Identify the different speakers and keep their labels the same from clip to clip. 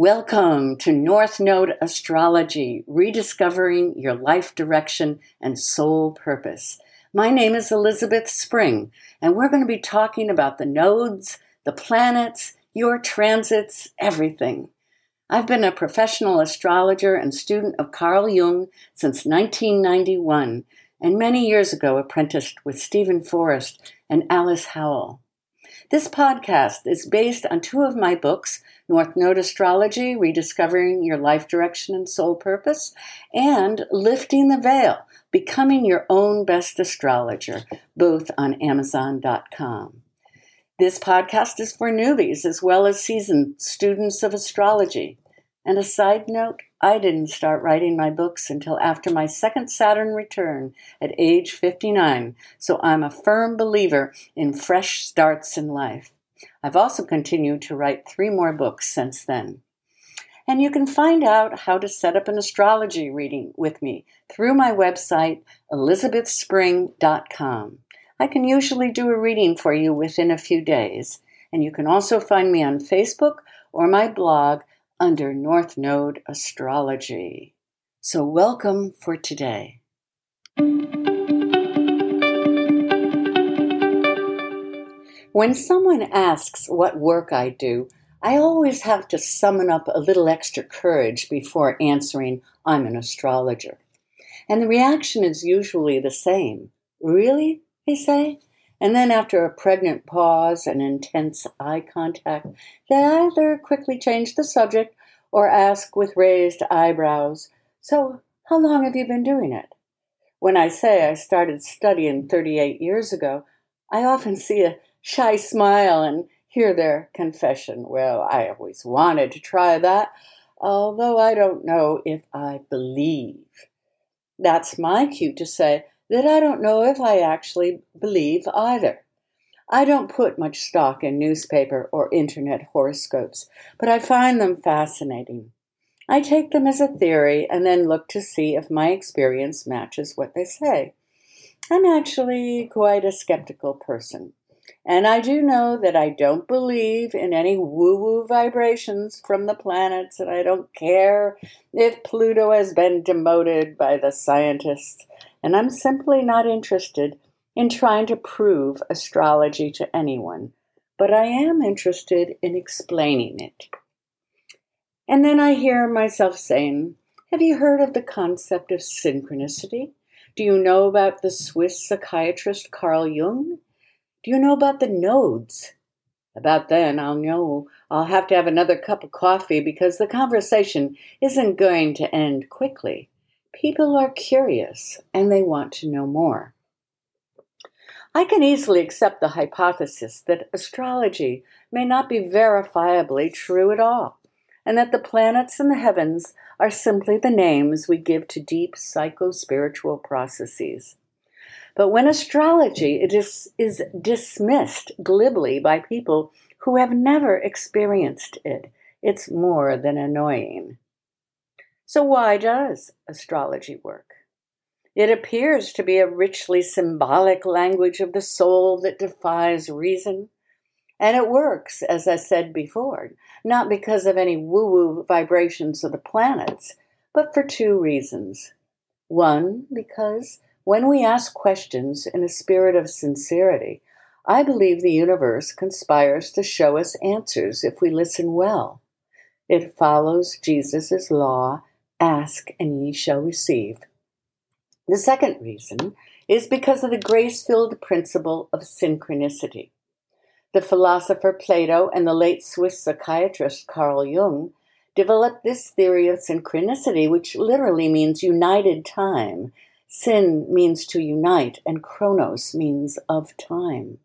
Speaker 1: Welcome to North Node Astrology, rediscovering your life direction and soul purpose. My name is Elizabeth Spring, and we're going to be talking about the nodes, the planets, your transits, everything. I've been a professional astrologer and student of Carl Jung since 1991, and many years ago apprenticed with Steven Forrest and Alice Howell. This podcast is based on two of my books North Node Astrology, Rediscovering Your Life Direction and Soul Purpose, and Lifting the Veil, Becoming Your Own Best Astrologer, both on Amazon.com. This podcast is for newbies as well as seasoned students of astrology. And a side note, I didn't start writing my books until after my second Saturn return at age 59, so I'm a firm believer in fresh starts in life. I've also continued to write three more books since then. And you can find out how to set up an astrology reading with me through my website, elizabethspring.com. I can usually do a reading for you within a few days, and you can also find me on Facebook or my blog under North Node Astrology. So, welcome for today. When someone asks what work I do, I always have to summon up a little extra courage before answering, I'm an astrologer. And the reaction is usually the same. Really? They say. And then, after a pregnant pause and intense eye contact, they either quickly change the subject or ask with raised eyebrows, So, how long have you been doing it? When I say I started studying 38 years ago, I often see a shy smile and hear their confession. Well, I always wanted to try that, although I don't know if I believe. That's my cue to say that I don't know if I actually believe either. I don't put much stock in newspaper or internet horoscopes, but I find them fascinating. I take them as a theory and then look to see if my experience matches what they say. I'm actually quite a skeptical person. And I do know that I don't believe in any woo woo vibrations from the planets, and I don't care if Pluto has been demoted by the scientists. And I'm simply not interested in trying to prove astrology to anyone, but I am interested in explaining it. And then I hear myself saying, Have you heard of the concept of synchronicity? Do you know about the Swiss psychiatrist Carl Jung? Do you know about the nodes? About then, I'll know I'll have to have another cup of coffee because the conversation isn't going to end quickly. People are curious and they want to know more. I can easily accept the hypothesis that astrology may not be verifiably true at all, and that the planets in the heavens are simply the names we give to deep psycho spiritual processes. But when astrology is, is dismissed glibly by people who have never experienced it, it's more than annoying. So, why does astrology work? It appears to be a richly symbolic language of the soul that defies reason. And it works, as I said before, not because of any woo woo vibrations of the planets, but for two reasons. One, because when we ask questions in a spirit of sincerity, I believe the universe conspires to show us answers if we listen well. It follows Jesus' law ask and ye shall receive. The second reason is because of the grace filled principle of synchronicity. The philosopher Plato and the late Swiss psychiatrist Carl Jung developed this theory of synchronicity, which literally means united time Syn means to unite, and chronos means of time.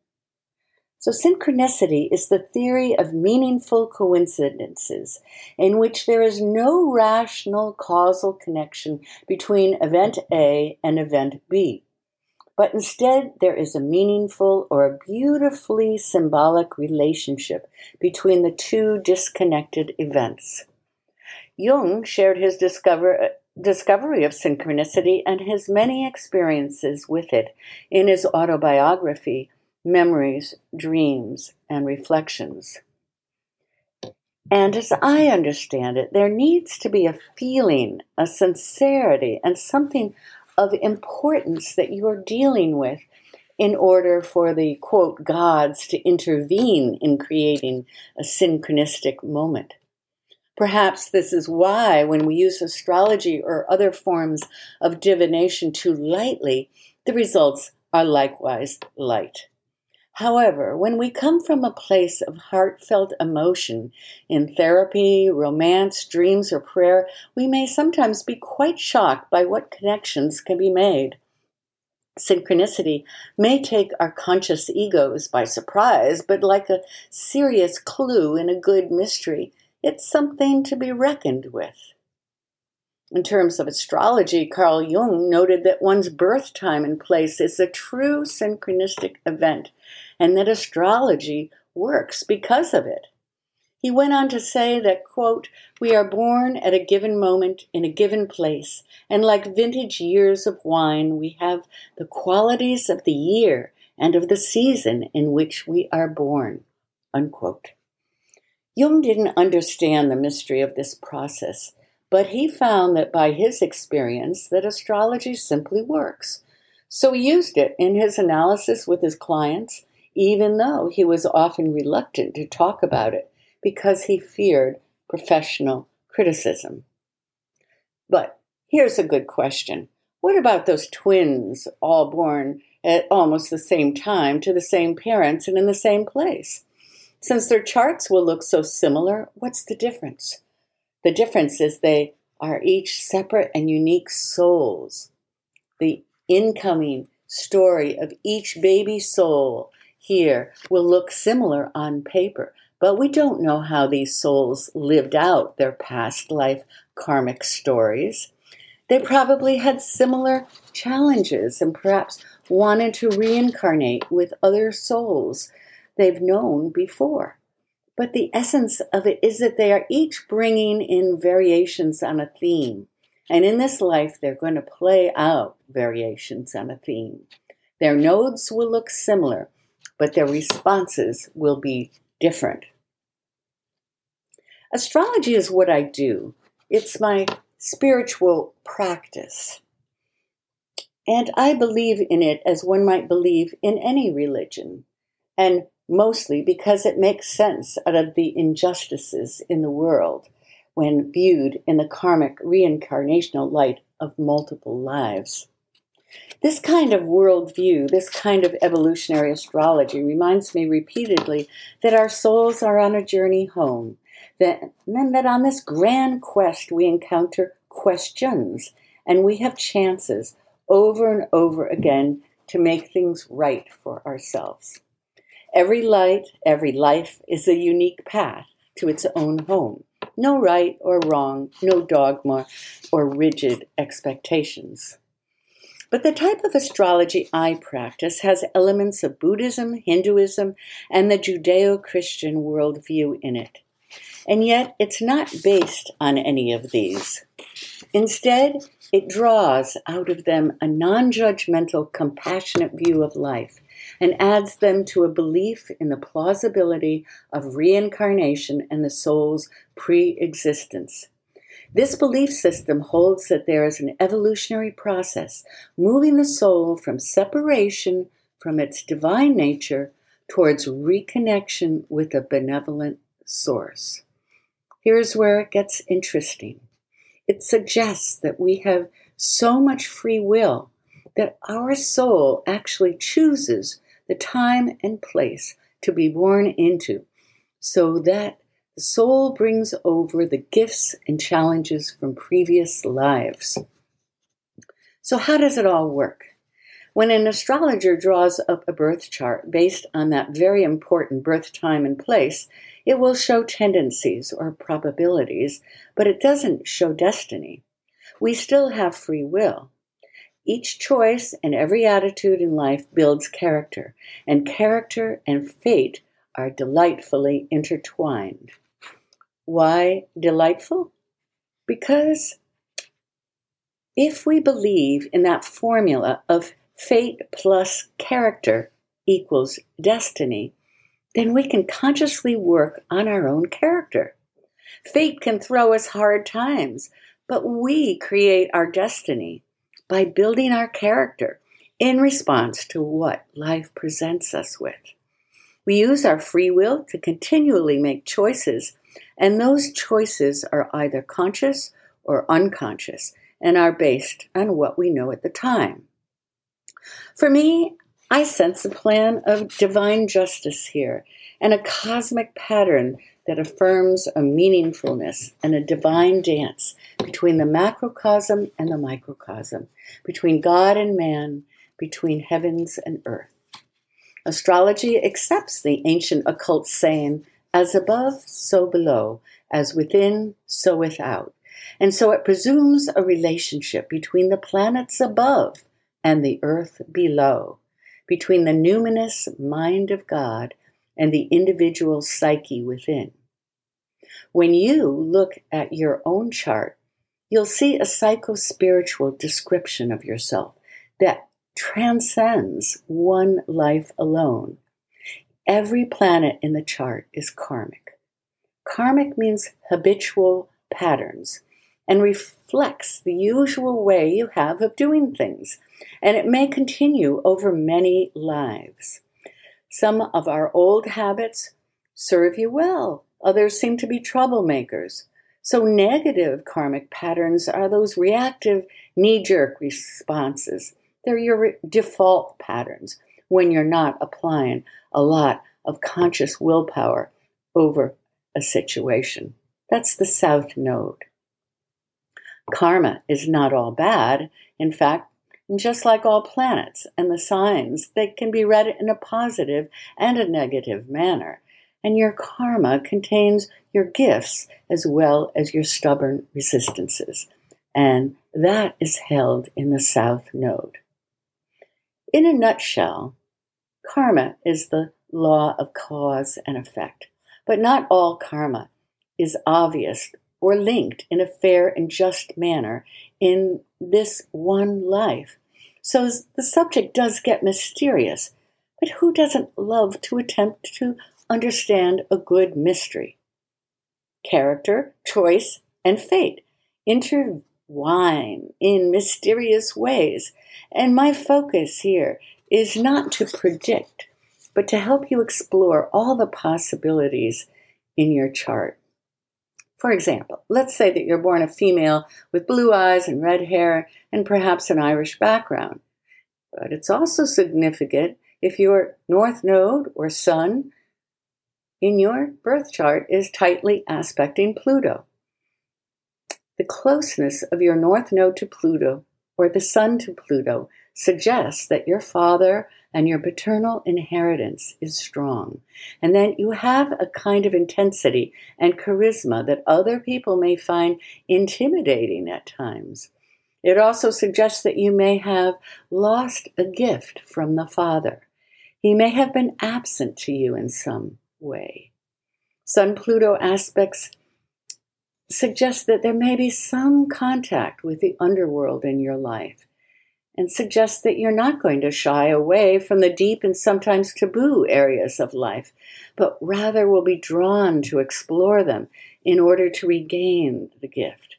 Speaker 1: So, synchronicity is the theory of meaningful coincidences in which there is no rational causal connection between event A and event B, but instead there is a meaningful or a beautifully symbolic relationship between the two disconnected events. Jung shared his discover, discovery of synchronicity and his many experiences with it in his autobiography, Memories, Dreams, and Reflections. And as I understand it, there needs to be a feeling, a sincerity, and something of importance that you are dealing with in order for the quote gods to intervene in creating a synchronistic moment. Perhaps this is why, when we use astrology or other forms of divination too lightly, the results are likewise light. However, when we come from a place of heartfelt emotion in therapy, romance, dreams, or prayer, we may sometimes be quite shocked by what connections can be made. Synchronicity may take our conscious egos by surprise, but like a serious clue in a good mystery, it's something to be reckoned with. In terms of astrology, Carl Jung noted that one's birth time and place is a true synchronistic event, and that astrology works because of it. He went on to say that, quote, we are born at a given moment in a given place, and like vintage years of wine, we have the qualities of the year and of the season in which we are born, unquote. Jung didn't understand the mystery of this process, but he found that by his experience that astrology simply works. So he used it in his analysis with his clients, even though he was often reluctant to talk about it because he feared professional criticism. But here's a good question. What about those twins all born at almost the same time to the same parents and in the same place? Since their charts will look so similar, what's the difference? The difference is they are each separate and unique souls. The incoming story of each baby soul here will look similar on paper, but we don't know how these souls lived out their past life karmic stories. They probably had similar challenges and perhaps wanted to reincarnate with other souls they've known before. But the essence of it is that they are each bringing in variations on a theme. And in this life, they're going to play out variations on a theme. Their nodes will look similar, but their responses will be different. Astrology is what I do, it's my spiritual practice. And I believe in it as one might believe in any religion. And mostly because it makes sense out of the injustices in the world when viewed in the karmic reincarnational light of multiple lives. This kind of worldview, this kind of evolutionary astrology reminds me repeatedly that our souls are on a journey home, that, and that on this grand quest we encounter questions and we have chances over and over again to make things right for ourselves. Every light, every life is a unique path to its own home. No right or wrong, no dogma or rigid expectations. But the type of astrology I practice has elements of Buddhism, Hinduism, and the Judeo Christian worldview in it. And yet, it's not based on any of these. Instead, it draws out of them a non judgmental, compassionate view of life and adds them to a belief in the plausibility of reincarnation and the soul's pre existence. This belief system holds that there is an evolutionary process moving the soul from separation from its divine nature towards reconnection with a benevolent source. Here's where it gets interesting. It suggests that we have so much free will that our soul actually chooses the time and place to be born into, so that the soul brings over the gifts and challenges from previous lives. So, how does it all work? When an astrologer draws up a birth chart based on that very important birth time and place, it will show tendencies or probabilities, but it doesn't show destiny. We still have free will. Each choice and every attitude in life builds character, and character and fate are delightfully intertwined. Why delightful? Because if we believe in that formula of fate plus character equals destiny, then we can consciously work on our own character. Fate can throw us hard times, but we create our destiny by building our character in response to what life presents us with. We use our free will to continually make choices, and those choices are either conscious or unconscious and are based on what we know at the time. For me, I sense a plan of divine justice here and a cosmic pattern that affirms a meaningfulness and a divine dance between the macrocosm and the microcosm, between God and man, between heavens and earth. Astrology accepts the ancient occult saying, as above, so below, as within, so without. And so it presumes a relationship between the planets above and the earth below, between the numinous mind of God and the individual psyche within. When you look at your own chart, you'll see a psycho-spiritual description of yourself that transcends one life alone. Every planet in the chart is karmic. Karmic means habitual patterns and reflects the usual way you have of doing things, and it may continue over many lives. Some of our old habits serve you well, others seem to be troublemakers. So, negative karmic patterns are those reactive, knee jerk responses. They're your default patterns when you're not applying a lot of conscious willpower over a situation. That's the South Node. Karma is not all bad. In fact, just like all planets and the signs, they can be read in a positive and a negative manner. And your karma contains your gifts as well as your stubborn resistances. And that is held in the South Node. In a nutshell, karma is the law of cause and effect. But not all karma is obvious or linked in a fair and just manner in this one life. So the subject does get mysterious, but who doesn't love to attempt to understand a good mystery? Character, choice, and fate intertwine in mysterious ways, and my focus here is not to predict, but to help you explore all the possibilities in your chart. For example, let's say that you're born a female with blue eyes and red hair and perhaps an Irish background. But it's also significant if your north node or sun in your birth chart is tightly aspecting Pluto. The closeness of your north node to Pluto or the sun to Pluto suggests that your father and your paternal inheritance is strong, and that you have a kind of intensity and charisma that other people may find intimidating at times. It also suggests that you may have lost a gift from the Father. He may have been absent to you in some way. Sun Pluto aspects suggest that there may be some contact with the underworld in your life and suggests that you're not going to shy away from the deep and sometimes taboo areas of life, but rather will be drawn to explore them in order to regain the gift.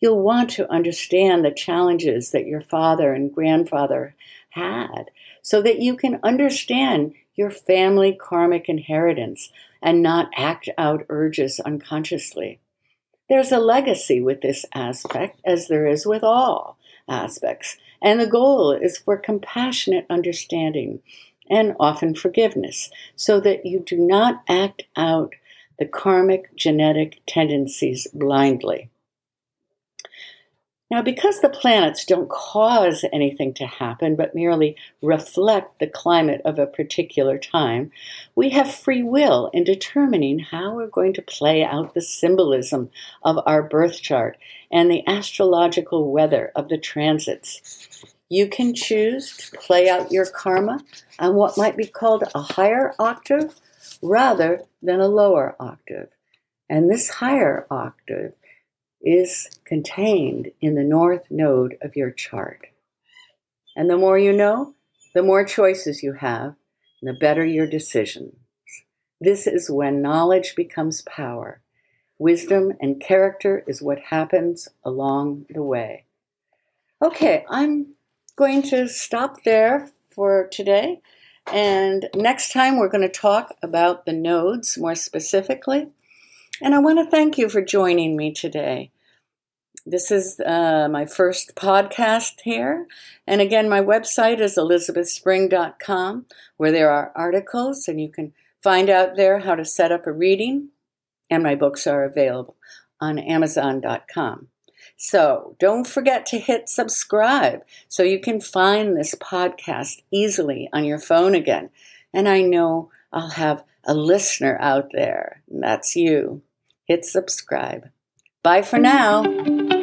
Speaker 1: You'll want to understand the challenges that your father and grandfather had so that you can understand your family karmic inheritance and not act out urges unconsciously. There's a legacy with this aspect, as there is with all aspects, and the goal is for compassionate understanding and often forgiveness, so that you do not act out the karmic genetic tendencies blindly. Now, because the planets don't cause anything to happen but merely reflect the climate of a particular time, we have free will in determining how we're going to play out the symbolism of our birth chart and the astrological weather of the transits. You can choose to play out your karma on what might be called a higher octave rather than a lower octave. And this higher octave is contained in the north node of your chart. And the more you know, the more choices you have, the better your decisions. This is when knowledge becomes power. Wisdom and character is what happens along the way. Okay, I'm going to stop there for today. And next time, we're going to talk about the nodes more specifically. And I want to thank you for joining me today. This is uh, my first podcast here. And again, my website is elizabethspring.com, where there are articles and you can find out there how to set up a reading. And my books are available on amazon.com. So don't forget to hit subscribe so you can find this podcast easily on your phone again. And I know I'll have a listener out there, and that's you. Hit subscribe. Bye for now.